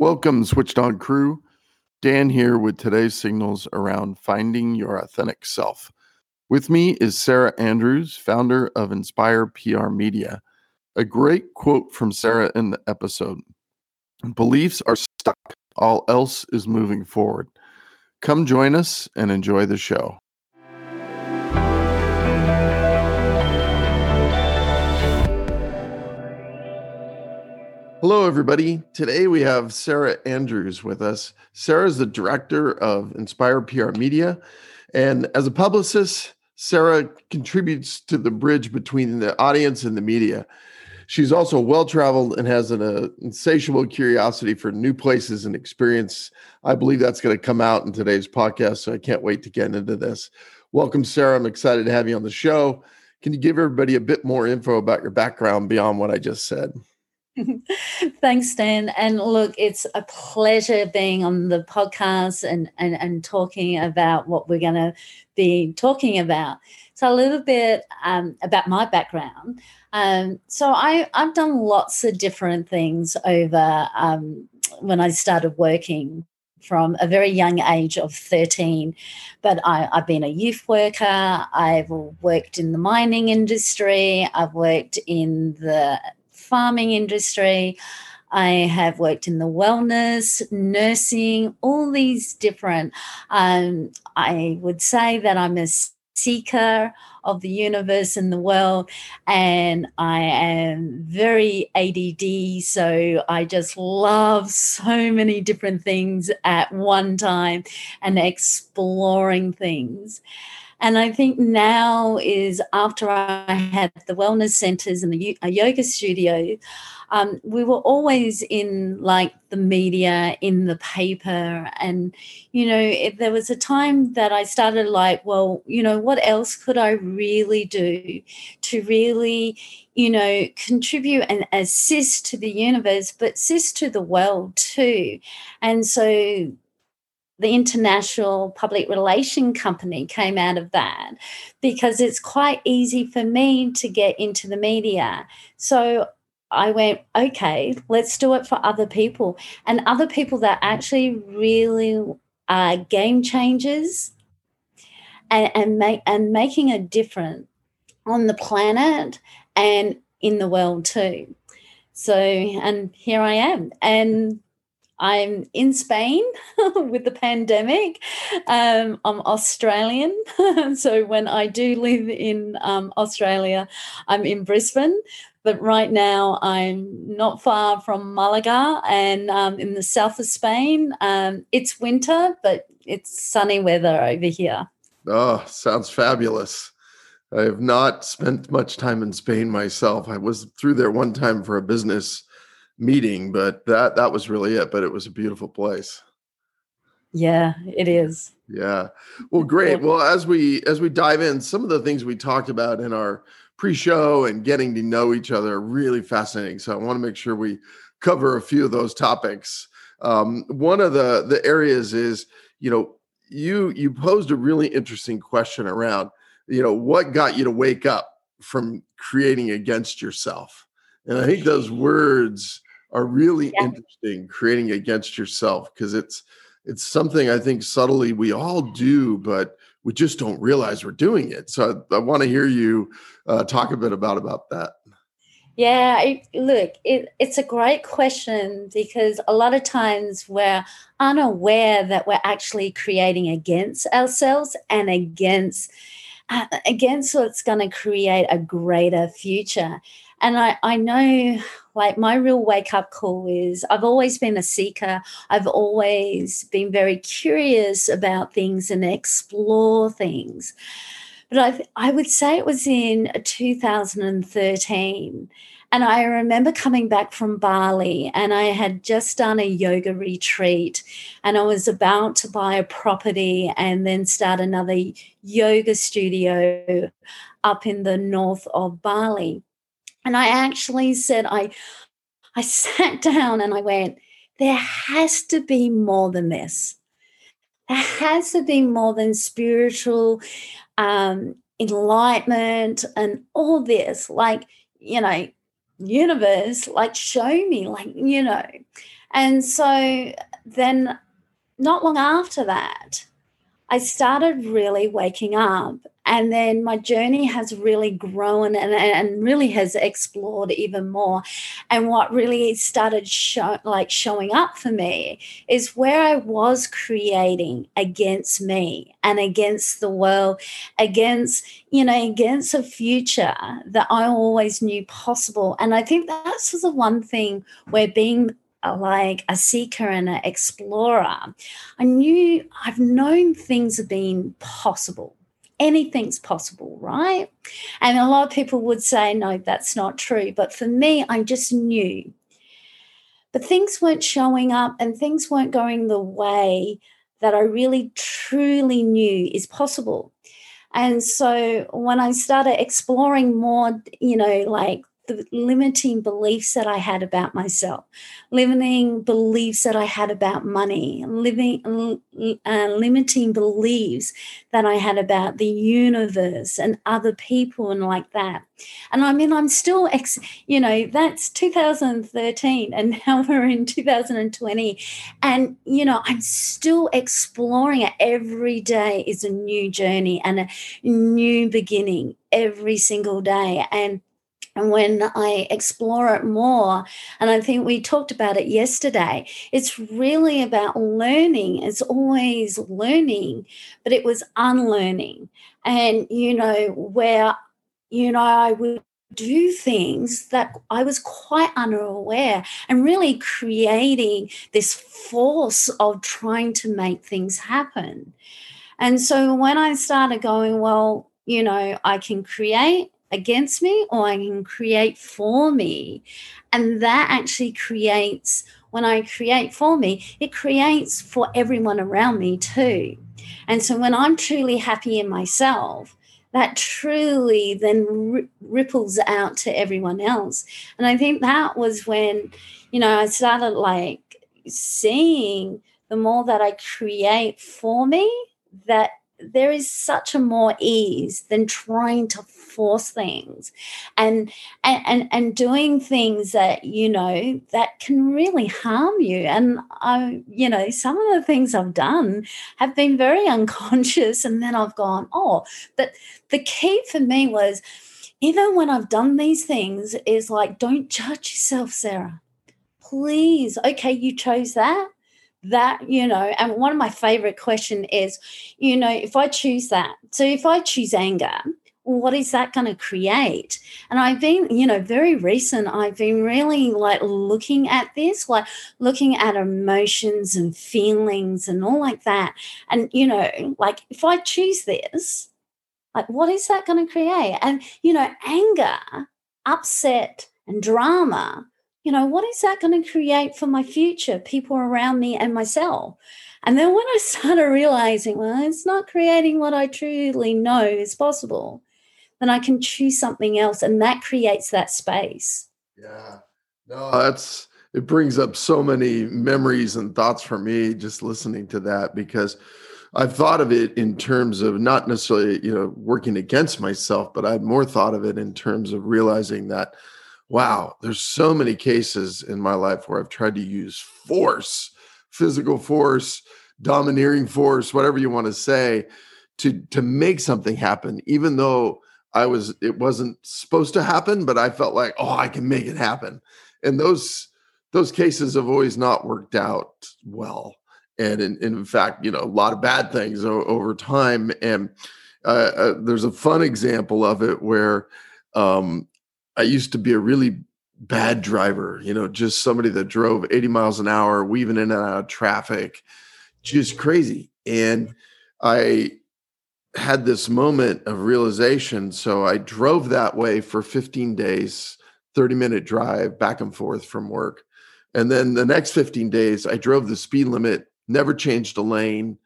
Welcome, Switched On crew. Dan here with today's signals around finding your authentic self. With me is Sarah Andrews, founder of Inspire PR Media. A great quote from Sarah in the episode Beliefs are stuck, all else is moving forward. Come join us and enjoy the show. Hello, everybody. Today we have Sarah Andrews with us. Sarah is the director of Inspire PR Media. And as a publicist, Sarah contributes to the bridge between the audience and the media. She's also well traveled and has an uh, insatiable curiosity for new places and experience. I believe that's going to come out in today's podcast. So I can't wait to get into this. Welcome, Sarah. I'm excited to have you on the show. Can you give everybody a bit more info about your background beyond what I just said? Thanks, Dan. And look, it's a pleasure being on the podcast and, and, and talking about what we're going to be talking about. So, a little bit um, about my background. Um, so, I, I've done lots of different things over um, when I started working from a very young age of 13. But I, have been a youth worker, I've worked in the mining industry, I've worked in the farming industry. I have worked in the wellness, nursing, all these different. Um, I would say that I'm a seeker of the universe and the world, and I am very ADD. So I just love so many different things at one time and exploring things. And I think now is after I had the wellness centers and the a yoga studio, um, we were always in like the media, in the paper. And, you know, it, there was a time that I started like, well, you know, what else could I really do to really, you know, contribute and assist to the universe, but assist to the world too. And so the international public relation company came out of that because it's quite easy for me to get into the media. So i went okay let's do it for other people. And other people that actually really are game changers and, and make and making a difference on the planet and in the world too. So and here i am. And I'm in Spain with the pandemic. Um, I'm Australian. so when I do live in um, Australia, I'm in Brisbane. But right now, I'm not far from Malaga and um, in the south of Spain. Um, it's winter, but it's sunny weather over here. Oh, sounds fabulous. I have not spent much time in Spain myself. I was through there one time for a business meeting, but that that was really it. But it was a beautiful place. Yeah, it is. Yeah. Well, great. Well, as we as we dive in, some of the things we talked about in our pre-show and getting to know each other are really fascinating. So I want to make sure we cover a few of those topics. Um, one of the the areas is, you know, you you posed a really interesting question around, you know, what got you to wake up from creating against yourself, and I think those words are really yeah. interesting creating against yourself because it's it's something i think subtly we all do but we just don't realize we're doing it. So i, I want to hear you uh, talk a bit about about that. Yeah look it, it's a great question because a lot of times we're unaware that we're actually creating against ourselves and against uh, against what's going to create a greater future. And I, I know like my real wake up call is I've always been a seeker. I've always been very curious about things and explore things. But I, I would say it was in 2013. And I remember coming back from Bali and I had just done a yoga retreat and I was about to buy a property and then start another yoga studio up in the north of Bali. And I actually said, I, I sat down and I went, there has to be more than this. There has to be more than spiritual um, enlightenment and all this. Like, you know, universe, like, show me, like, you know. And so then, not long after that, I started really waking up and then my journey has really grown and, and really has explored even more. And what really started show, like showing up for me is where i was creating against me and against the world against you know against a future that i always knew possible. And i think that's the one thing where being uh, like a seeker and an explorer, I knew I've known things have been possible anything's possible, right? And a lot of people would say, no, that's not true. But for me, I just knew. But things weren't showing up and things weren't going the way that I really truly knew is possible. And so when I started exploring more, you know, like the limiting beliefs that I had about myself, limiting beliefs that I had about money, living uh, limiting beliefs that I had about the universe and other people and like that. And I mean, I'm still, ex- you know, that's 2013, and now we're in 2020, and you know, I'm still exploring it. Every day is a new journey and a new beginning every single day, and and when I explore it more, and I think we talked about it yesterday, it's really about learning. It's always learning, but it was unlearning. And, you know, where, you know, I would do things that I was quite unaware and really creating this force of trying to make things happen. And so when I started going, well, you know, I can create against me or I can create for me. And that actually creates, when I create for me, it creates for everyone around me too. And so when I'm truly happy in myself, that truly then ripples out to everyone else. And I think that was when, you know, I started like seeing the more that I create for me, that there is such a more ease than trying to force things and and and, and doing things that you know that can really harm you. And i you know some of the things i've done have been very unconscious and then i've gone oh but the key for me was even when i've done these things is like don't judge yourself sarah. Please okay you chose that that you know and one of my favorite question is you know if i choose that so if i choose anger what is that going to create? And i've been you know very recent i've been really like looking at this like looking at emotions and feelings and all like that. And you know like if i choose this like what is that going to create? And you know anger upset and drama you know, what is that going to create for my future, people around me and myself? And then when I started realizing, well, it's not creating what I truly know is possible, then I can choose something else. And that creates that space. Yeah. No, that's it brings up so many memories and thoughts for me just listening to that because I've thought of it in terms of not necessarily, you know, working against myself, but I'd more thought of it in terms of realizing that wow, there's so many cases in my life where I've tried to use force, physical force, domineering force, whatever you want to say, to to make something happen, even though I was it wasn't supposed to happen, but I felt like, oh, I can make it happen. And those those cases have always not worked out well. And in, in fact, you know, a lot of bad things over time. And uh, uh, there's a fun example of it where um, I used to be a really bad driver, you know, just somebody that drove 80 miles an hour, weaving in and out of traffic, just crazy. And I had this moment of realization. So I drove that way for 15 days, 30 minute drive back and forth from work. And then the next 15 days, I drove the speed limit, never changed a lane.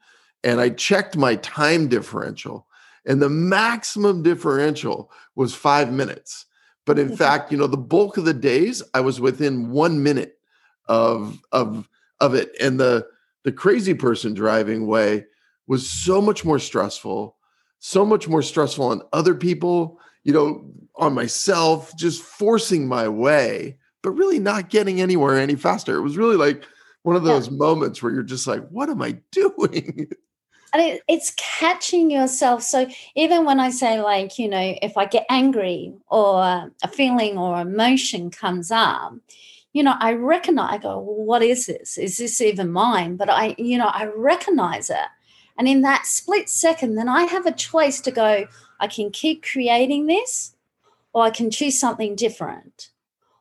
And I checked my time differential, and the maximum differential was five minutes. But in fact, you know, the bulk of the days I was within one minute of of of it. And the the crazy person driving way was so much more stressful, so much more stressful on other people, you know, on myself, just forcing my way, but really not getting anywhere any faster. It was really like one of those yeah. moments where you're just like, what am I doing? And it, it's catching yourself. So even when I say, like, you know, if I get angry or a feeling or emotion comes up, you know, I recognize, I go, well, what is this? Is this even mine? But I, you know, I recognize it. And in that split second, then I have a choice to go, I can keep creating this or I can choose something different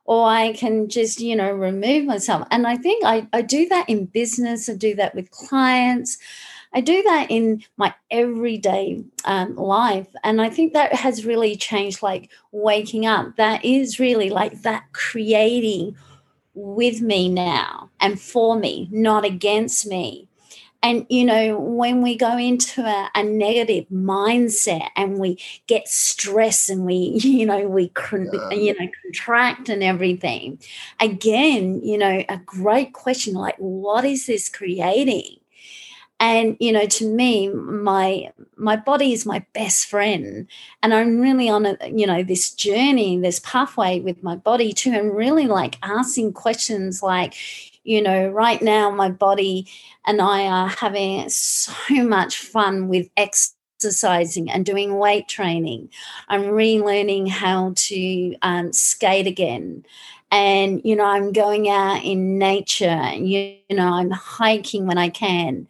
or I can just, you know, remove myself. And I think I, I do that in business, I do that with clients. I do that in my everyday um, life. And I think that has really changed, like waking up. That is really like that creating with me now and for me, not against me. And, you know, when we go into a, a negative mindset and we get stressed and we, you know, we, yeah. you know, contract and everything, again, you know, a great question like, what is this creating? And you know to me my my body is my best friend. And i'm really on a you know this journey this pathway with my body too and really like asking questions like you know right now my body and i are having so much fun with exercising and doing weight training. I'm relearning how to um, skate again. And you know i'm going out in nature. You, you know i'm hiking when i can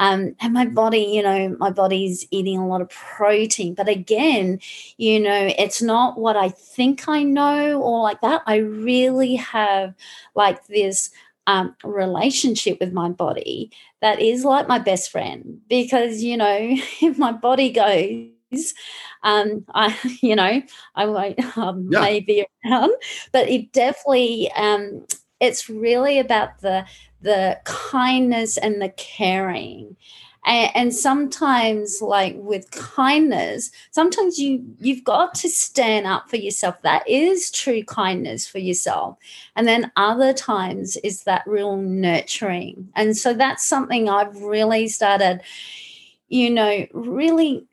um, and my body, you know, my body's eating a lot of protein. But again, you know, it's not what I think I know or like that. I really have like this um, relationship with my body that is like my best friend because, you know, if my body goes, um, I, you know, I won't um, yeah. maybe around, but it definitely, um, it's really about the the kindness and the caring. And, sometimes like with kindness sometimes you you've got to stand up for yourself. That is true kindness for yourself. And then other times is that real nurturing. And so that's something i've really started you know really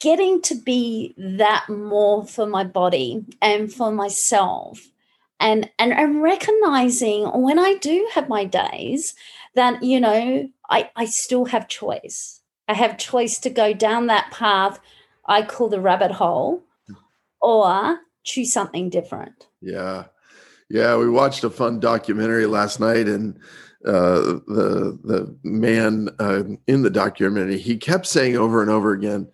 getting to be that more for my body and for myself and and and recognizing when I do have my days that you know I I still have choice. I have choice to go down that path I call the rabbit hole or choose something different. Yeah. Yeah, we watched a fun documentary last night and uh, the the man uh, in the documentary he kept saying over and over again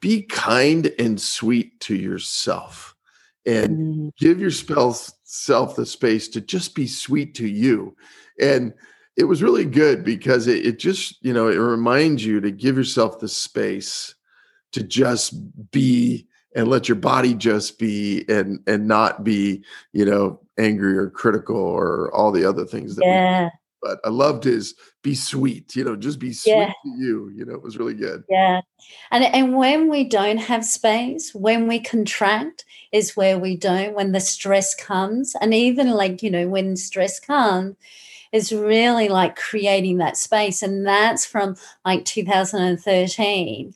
be kind and sweet to yourself and mm-hmm. give yourself self the space to just be sweet to you. And it was really good because it, it just, you know, it reminds you to give yourself the space to just be and let your body just be and and not be, you know, angry or critical or all the other things that yeah. We, but I loved his be sweet, you know, just be sweet yeah. to you. You know, it was really good. Yeah. And and when we don't have space, when we contract is where we don't, when the stress comes. And even like, you know, when stress comes, is really like creating that space. And that's from like 2013.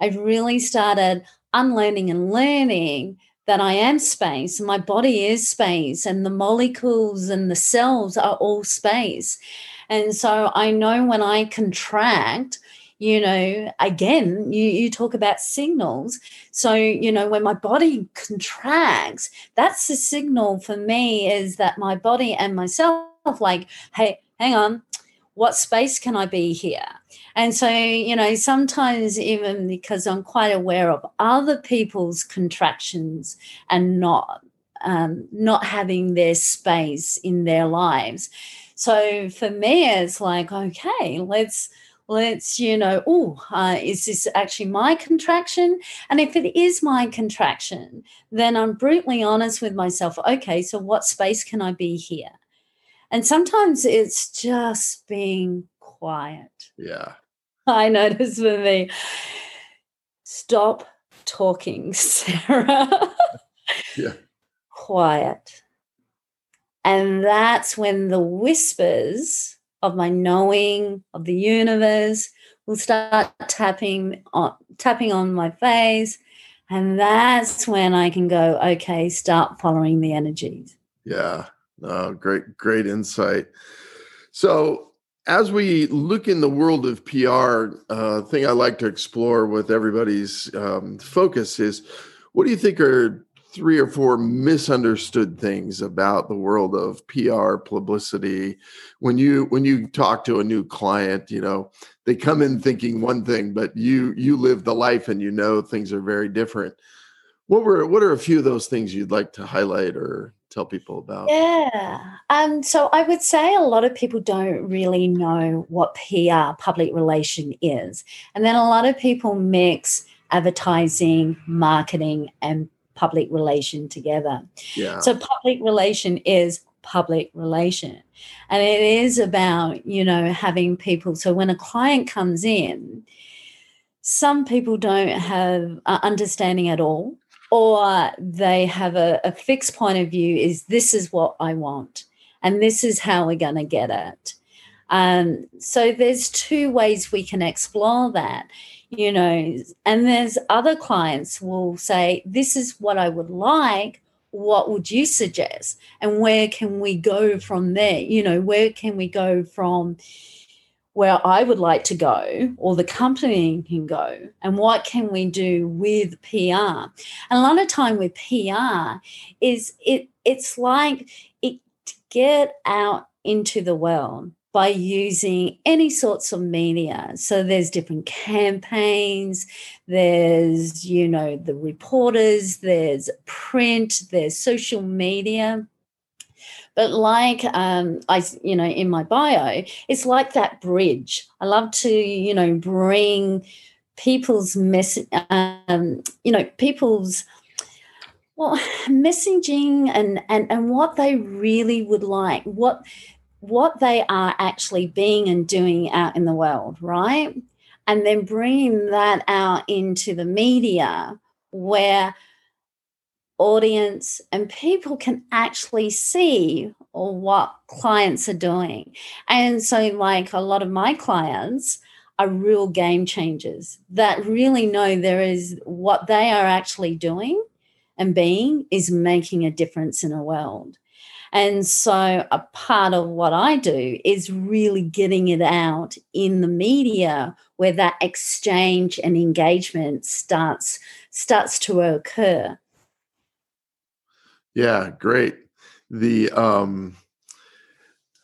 I really started unlearning and learning that I am space, my body is space, and the molecules and the cells are all space. And so I know when I contract, you know, again, you, you talk about signals. So, you know, when my body contracts, that's the signal for me is that my body and myself, like, hey, hang on, what space can I be here? And so, you know, sometimes even because I'm quite aware of other people's contractions and not um, not having their space in their lives. So for me, it's like, okay, let's let's you know oh uh, is this actually my contraction and if it is my contraction then i'm brutally honest with myself okay so what space can i be here and sometimes it's just being quiet. Yeah. I notice for me. Stop talking, Sarah. yeah. Quiet. And that's when the whispers of my knowing of the universe will start tapping on tapping on my face. And that's when I can go, okay, start following the energies. Yeah. Oh, great, great insight. So, as we look in the world of PR, uh, thing I like to explore with everybody's um, focus is what do you think are three or four misunderstood things about the world of PR publicity. When you when you talk to a new client you know they come in thinking one thing but you you live the life and you know things are very different. What were what are a few of those things you'd like to highlight or tell people about? Yeah um so i would say a lot of people don't really know what pr public relation is. And then a lot of people mix advertising marketing and public relation together. Yeah. So public relation is public relation. And it is about, you know, having people. So when a client comes in, some people don't have understanding at all, or they have a, a fixed point of view is this is what I want, and this is how we're going to get it. Um, so there's two ways we can explore that you know and there's other clients will say this is what i would like. What would you suggest? And where can we go from there? You know where can we go from where i would like to go or the company can go? And what can we do with pr and a lot of time with pr is it it's like it get out into the world by using any sorts of media. So there's different campaigns, there's, you know, the reporters, there's print, there's social media. But like um, I, you know, in my bio, it's like that bridge. I love to, you know, bring people's message, um, you know, people's well messaging and and and what they really would like what what they are actually being and doing out in the world, right? And then bringing that out into the media where audience and people can actually see what clients are doing. And so, like a lot of my clients, are real game changers that really know there is what they are actually doing and being is making a difference in a world. And so, a part of what I do is really getting it out in the media where that exchange and engagement starts starts to occur. Yeah, great. The um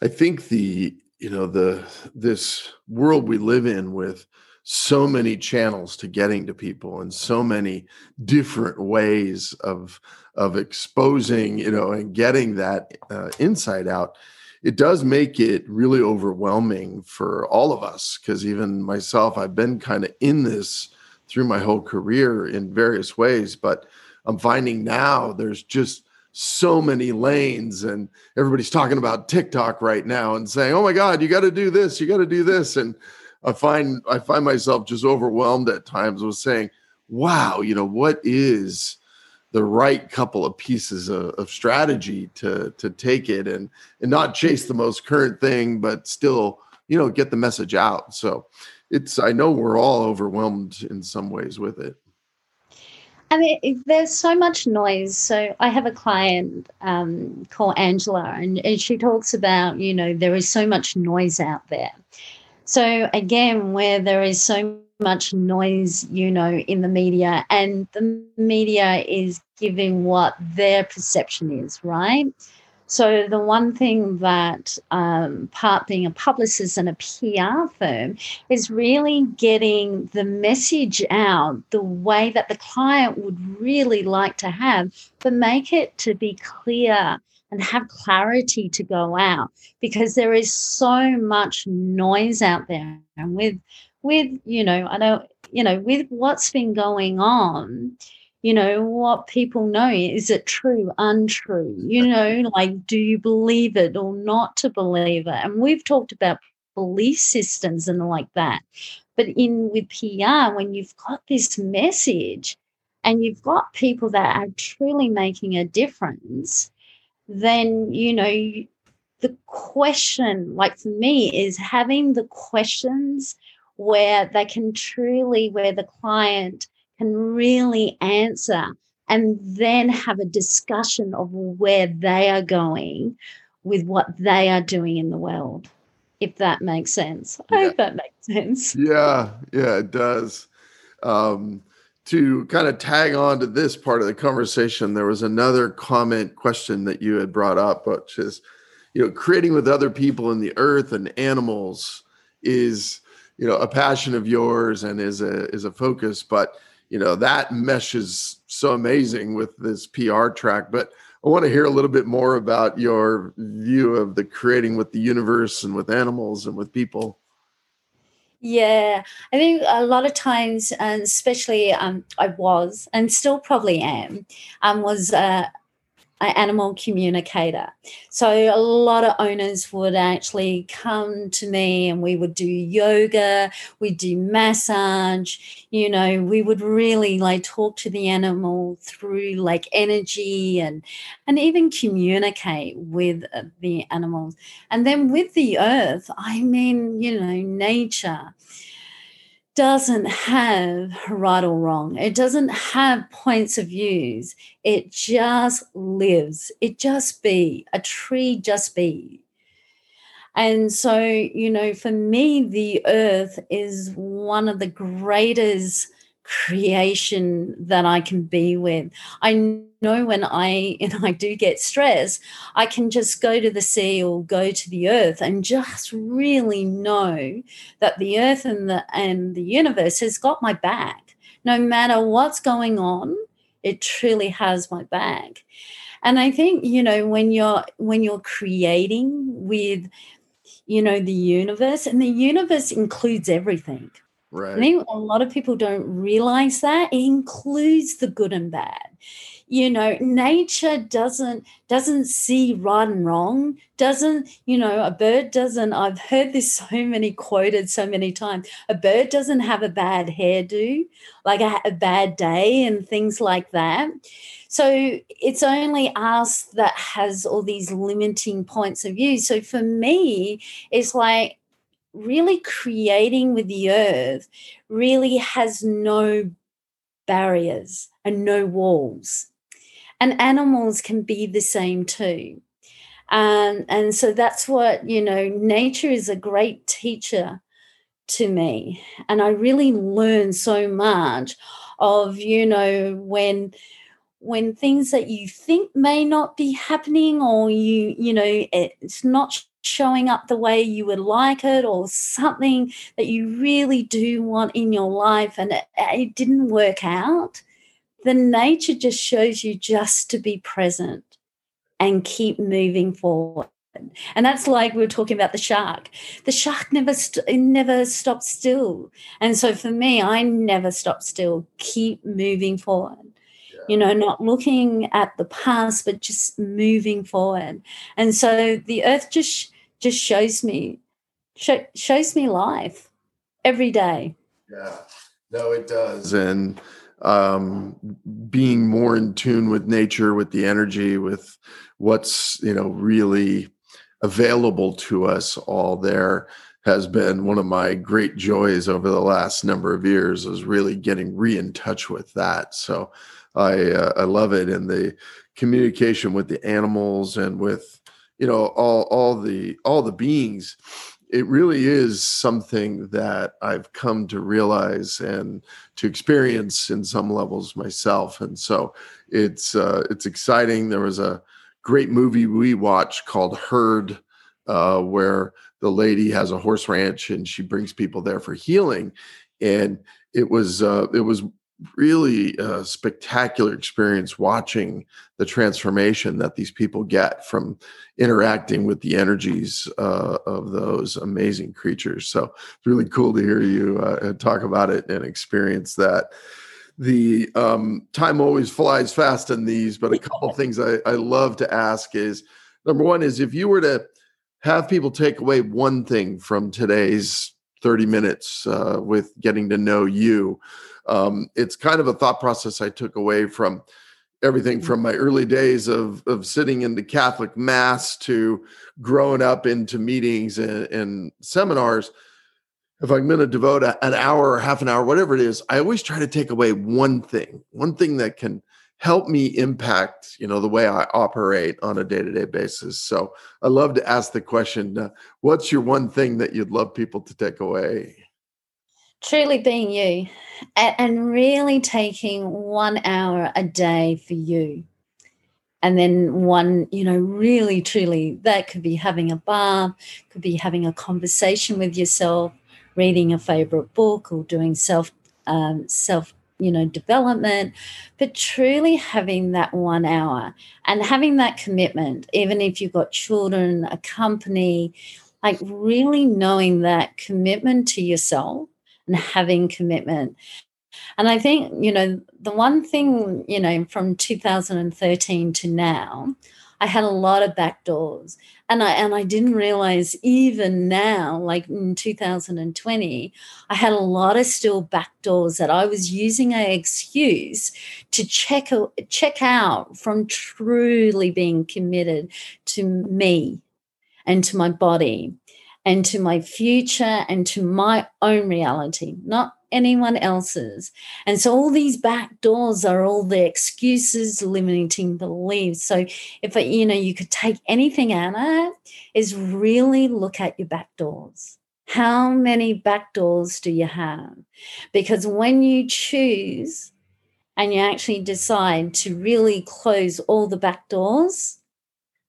I think the you know the this world we live in with so many channels to getting to people and so many different ways of of exposing you know and getting that uh, insight out. It does make it really overwhelming for all of us because even myself i've been kind of in this through my whole career in various ways but i'm finding now there's just so many lanes and everybody's talking about tiktok right now and saying oh my god you got to do this you got to do this and I find I find myself just overwhelmed at times with saying, "Wow, you know what is the right couple of pieces of, of, strategy to to take it and and not chase the most current thing, but still you know get the message out." So it's I know we're all overwhelmed in some ways with it. I mean, there's so much noise. So I have a client um, called Angela, and, and she talks about, you know, there is so much noise out there. So again, where there is so much noise, you know, in the media, and the media is giving what their perception is, right? So the one thing that um, part being a publicist and a PR firm is really getting the message out the way that the client would really like to have, but make it to be clear and have clarity to go out because there is so much noise out there. And with with you know i know you know with what's been going on you know what people know is it true untrue? You know like do you believe it or not to believe it? And we've talked about belief systems and like that. But in with pr when you've got this message and you've got people that are truly making a difference then you know the question like for me is having the questions where they can truly where the client can really answer and then have a discussion of where they are going with what they are doing in the world if that makes sense. I yeah. hope that makes sense. Yeah, yeah, it does. Um, to kind of tag on to this part of the conversation, there was another comment question that you had brought up, which is, you know, creating with other people in the earth and animals is, you know, a passion of yours and is a is a focus. But you know that meshes so amazing with this PR track. But I want to hear a little bit more about your view of the creating with the universe and with animals and with people. Yeah, I think a lot of times, and especially um, I was and still probably am, um, was uh, animal communicator. So a lot of owners would actually come to me and we would do yoga, we'd do massage, you know, we would really like talk to the animal through like energy and and even communicate with uh, the animals. And then with the earth, I mean, you know, nature doesn't have right or wrong. It doesn't have points of views. It just lives. It just be. A tree just be. And so, you know, for me, the earth is one of the greatest creation that I can be with. I know when I and I do get stressed, I can just go to the sea or go to the earth and just really know that the earth and the and the universe has got my back. No matter what's going on, it truly has my back. And I think, you know, when you're when you're creating with you know the universe and the universe includes everything Right. I think a lot of people don't realize that it includes the good and bad. You know, nature doesn't doesn't see right and wrong. Doesn't you know? A bird doesn't. I've heard this so many quoted so many times. A bird doesn't have a bad hairdo, like a, a bad day, and things like that. So it's only us that has all these limiting points of view. So for me, it's like really creating with the earth really has no barriers and no walls. And animals can be the same too. Um, and so that's what, you know, nature is a great teacher to me. And I really learn so much of, you know, when when things that you think may not be happening or you you know it's not showing up the way you would like it or something that you really do want in your life and it, it didn't work out, the nature just shows you just to be present and keep moving forward. And that's like we were talking about the shark. The shark never st- never stopped still. And so for me, I never stop still. Keep moving forward. Yeah. You know, not looking at the past, but just moving forward. And so the earth just just shows me sh- shows me life every day. Yeah, no, it does, and um, being more in tune with nature, with the energy, with what's you know really available to us all there has been one of my great joys over the last number of years is really getting re in touch with that. So i uh, i love it. And the communication with the animals and with you know all all the all the beings it really is something that I've come to realize and to experience in some levels myself. And so it's uh, it's exciting. There was a great movie we watched called Herd, uh, where the lady has a horse ranch and she brings people there for healing, and it was uh, it was really a spectacular experience watching the transformation that these people get from interacting with the energies uh, of those amazing creatures. So it's really cool to hear you uh, talk about it and experience that. The um, time always flies fast in these, but a couple things I, I love to ask is number one is if you were to have people take away one thing from today's 30 minutes uh, with getting to know you um, it's kind of a thought process I took away from everything from my early days of of sitting in the Catholic mass to growing up into meetings and, and seminars. If I'm going to devote a, an hour or half an hour, whatever it is, I always try to take away one thing, one thing that can help me impact you know the way i operate on a day-to-day basis. So i love to ask the question uh, what's your one thing that you'd love people to take away truly being you and really taking one hour a day for you. And then one you know really truly that could be having a bath could be having a conversation with yourself reading a favorite book or doing self um, self you know development. But truly having that one hour and having that commitment even if you've got children a company like really knowing that commitment to yourself and having commitment. And I think, you know, the one thing, you know, from 2013 to now, I had a lot of back doors. And I and I didn't realize even now, like in 2020, I had a lot of still back doors that I was using an excuse to check check out from truly being committed to me and to my body and to my future and to my own reality, not anyone else's. And so all these back doors are all the excuses, limiting beliefs. So if you know you could take anything out of it, is really look at your back doors. How many back doors do you have? Because when you choose and you actually decide to really close all the back doors,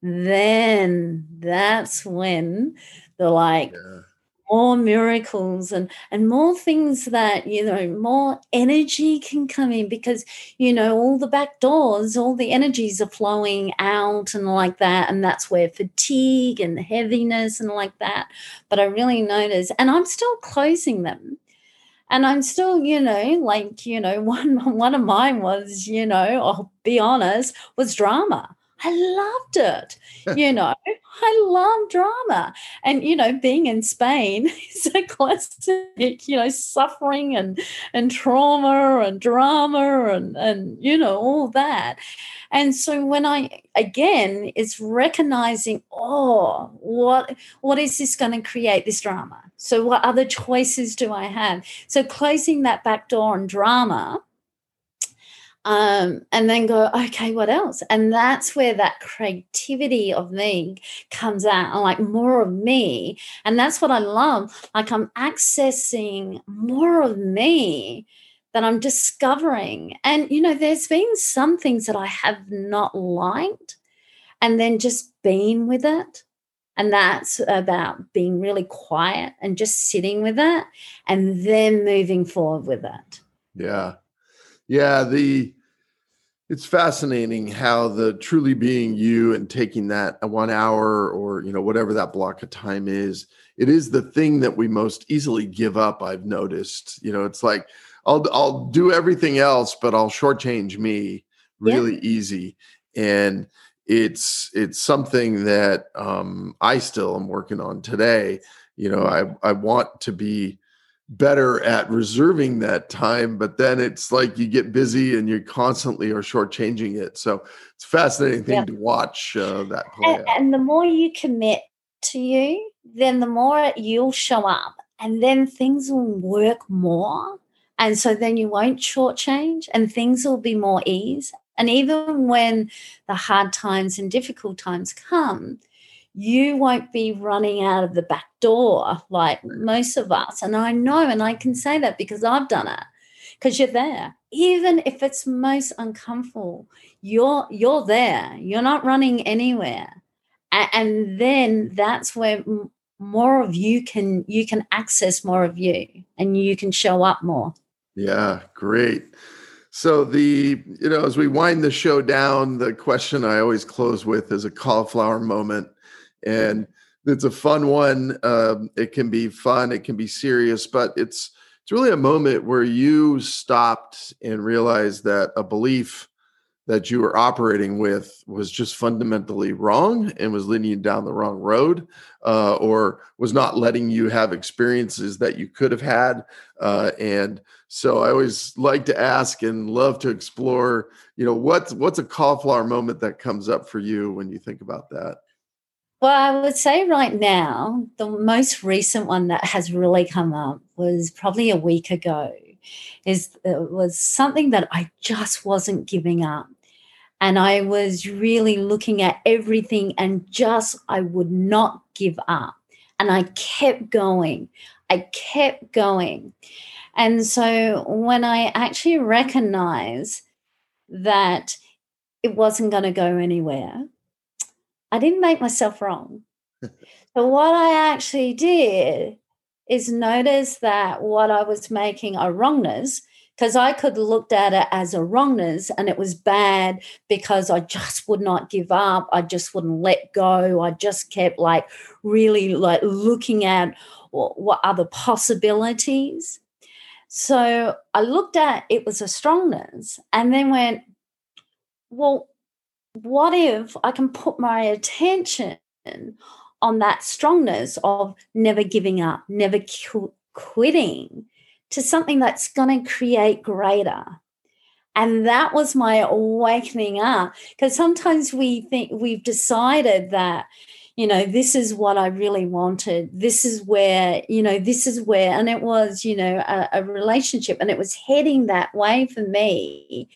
then that's when the like yeah. more miracles and and more things that you know more energy can come in because you know all the back doors all the energies are flowing out and like that and that's where fatigue and heaviness and like that. But i really notice and i'm still closing them. And i'm still you know like you know one one of mine was you know i'll be honest was drama I loved it. You know, I love drama. And, you know, being in Spain is a classic, you know, suffering and and trauma and drama and and you know, all that. And so when I again it's recognizing, oh, what what is this going to create this drama? So what other choices do I have? So closing that back door on drama um, and then go, okay, what else? And that's where that creativity of me comes out, and like more of me. And that's what I love. Like I'm accessing more of me that I'm discovering. And, you know, there's been some things that I have not liked, and then just being with it. And that's about being really quiet and just sitting with it and then moving forward with it. Yeah. Yeah, the it's fascinating how the truly being you and taking that one hour or you know whatever that block of time is, it is the thing that we most easily give up. I've noticed. You know, it's like I'll I'll do everything else, but I'll shortchange me really yeah. easy. And it's it's something that um, I still am working on today. You know, I I want to be better at reserving that time, but then it's like you get busy and you constantly are shortchanging it. So it's a fascinating thing yeah. to watch uh, that play. And, and the more you commit to you, then the more you'll show up, and then things will work more. And so then you won't shortchange, and things will be more ease. And even when the hard times and difficult times come, you won't be running out of the back door like most of us. And I know, and I can say that because I've done it, because you're there. Even if it's most uncomfortable, you're you're there. You're not running anywhere. And, and then that's where more of you can you can access more of you and you can show up more. Yeah, great. So the you know as we wind the show down, the question I always close with is a cauliflower moment and it's a fun one. Um, it can be fun, it can be serious, but it's it's really a moment where you stopped and realized that a belief that you were operating with was just fundamentally wrong and was leading you down the wrong road uh, or was not letting you have experiences that you could have had uh, and so i always like to ask and love to explore you know what's what's a cauliflower moment that comes up for you when you think about that well, I would say right now, the most recent one that has really come up was probably a week ago. Is uh, was something that I just wasn't giving up, And I was really looking at everything and just, I would not give up. And I kept going. I kept going. And so when I actually recognized that it wasn't going to go anywhere, I didn't make myself wrong. so what I actually did is notice that what I was making a wrongness because I could looked at it as a wrongness and it was bad because I just would not give up. I just wouldn't let go. I just kept like really like looking at what, what other possibilities. So I looked at it was a strongness and then went, well, what if I can put my attention on that strongness of never giving up, never qu- quitting to something that's going to create greater? And that was my awakening up because sometimes we think we've decided that, you know, this is what I really wanted. This is where, you know, this is where, and it was, you know, a, a relationship and it was heading that way for me.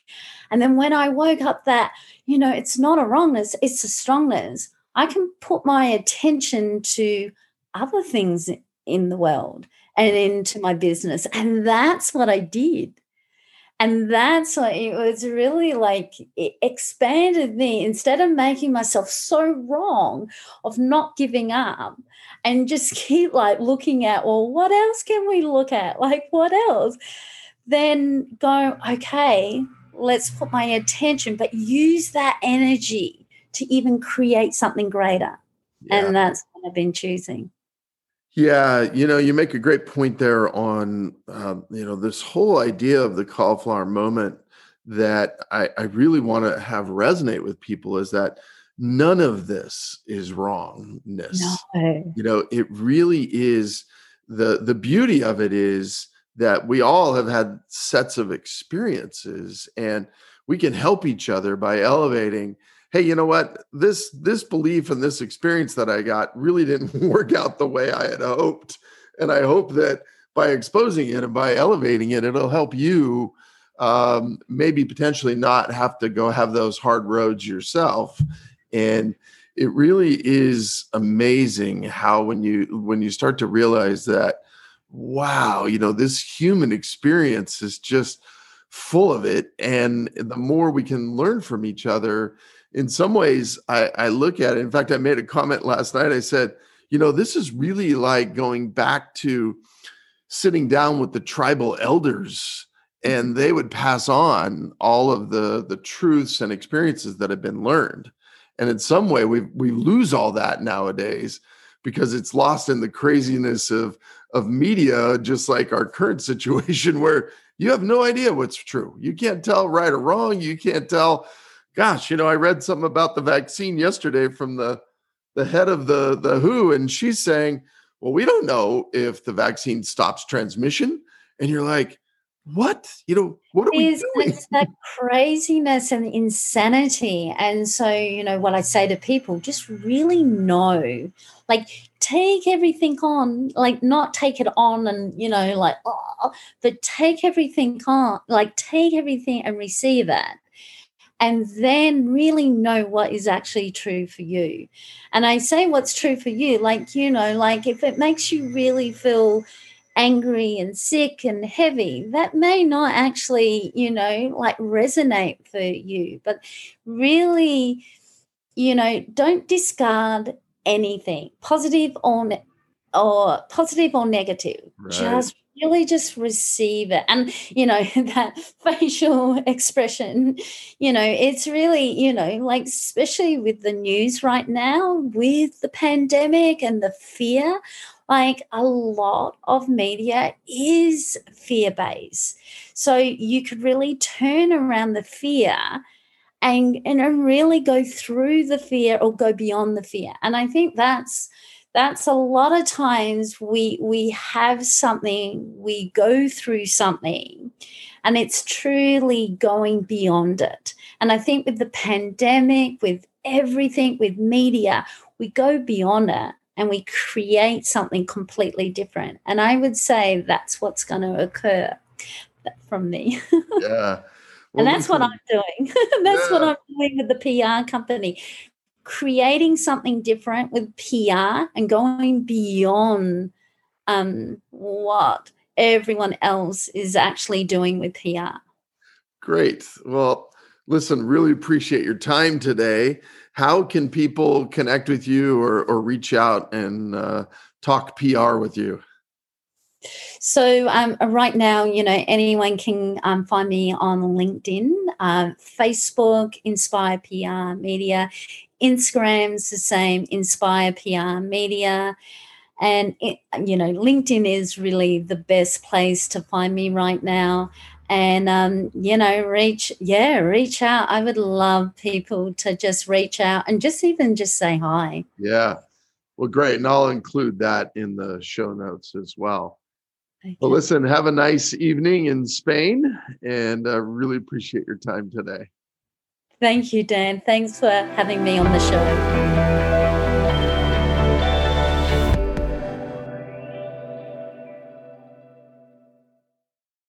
And then when I woke up that, you know, it's not a wrongness, it's a strongness. I can put my attention to other things in the world and into my business. And that's what I did. And that's what it was really like it expanded me instead of making myself so wrong of not giving up and just keep like looking at, well, what else can we look at? Like, what else? Then go, okay, let's put my attention, but use that energy to even create something greater. Yeah. And that's what I've been choosing. Yeah, you know, you make a great point there on, um, you know, this whole idea of the cauliflower moment that I, I really want to have resonate with people is that none of this is wrongness. No. You know, it really is the the beauty of it is that we all have had sets of experiences and we can help each other by elevating hey you know what? This this belief and this experience that i got really didn't work out the way i had hoped and i hope that by exposing it and by elevating it it'll help you um, maybe potentially not have to go have those hard roads yourself. And it really is amazing how when you when you start to realize that wow, you know, this human experience is just full of it. And the more we can learn from each other, in some ways, I, I look at it. In fact, I made a comment last night. I said, you know, this is really like going back to sitting down with the tribal elders and they would pass on all of the the truths and experiences that have been learned and in some way we we lose all that nowadays because it's lost in the craziness of of media, just like our current situation, where you have no idea what's true. You can't tell right or wrong. You can't tell. Gosh, you know, I read something about the vaccine yesterday from the the head of the the WHO, and she's saying, "Well, we don't know if the vaccine stops transmission." And you're like, what you know what are we doing? it's that craziness and insanity and so you know what i say to people just really know like take everything on like not take it on and you know like oh, but take everything on like take everything and receive it and then really know what is actually true for you and i say what's true for you like you know like if it makes you really feel angry and sick and heavy, that may not actually, you know, like resonate for you. But really, you know, don't discard anything, positive or ne- or positive or negative. Right. Just really just receive it and you know that facial expression you know it's really you know like especially with the news right now with the pandemic and the fear like a lot of media is fear based. So you could really turn around the fear and, and really go through the fear or go beyond the fear. And I think that's that's a lot of times we we have something we go through something and it's truly going beyond it and i think with the pandemic with everything with media we go beyond it and we create something completely different. And I would say that's what's going to occur from me. yeah. And that's what I'm doing. that's yeah. what I'm doing with the PR company. Creating something different with PR and going beyond um, what everyone else is actually doing with PR. Great. Well, listen, really appreciate your time today. How can people connect with you or, or reach out and uh, talk PR with you? So um, right now, you know, anyone can um, find me on LinkedIn, uh, Facebook, Inspire PR Media, Instagram's the same, Inspire PR Media. And, it, you know, LinkedIn is really the best place to find me right now. And, um, you know, reach, yeah, reach out. I would love people to just reach out and just even just say hi. Yeah. Well, great. And I'll include that in the show notes as well. Well, listen, have a nice evening in Spain and uh, really appreciate your time today. Thank you, Dan. Thanks for having me on the show.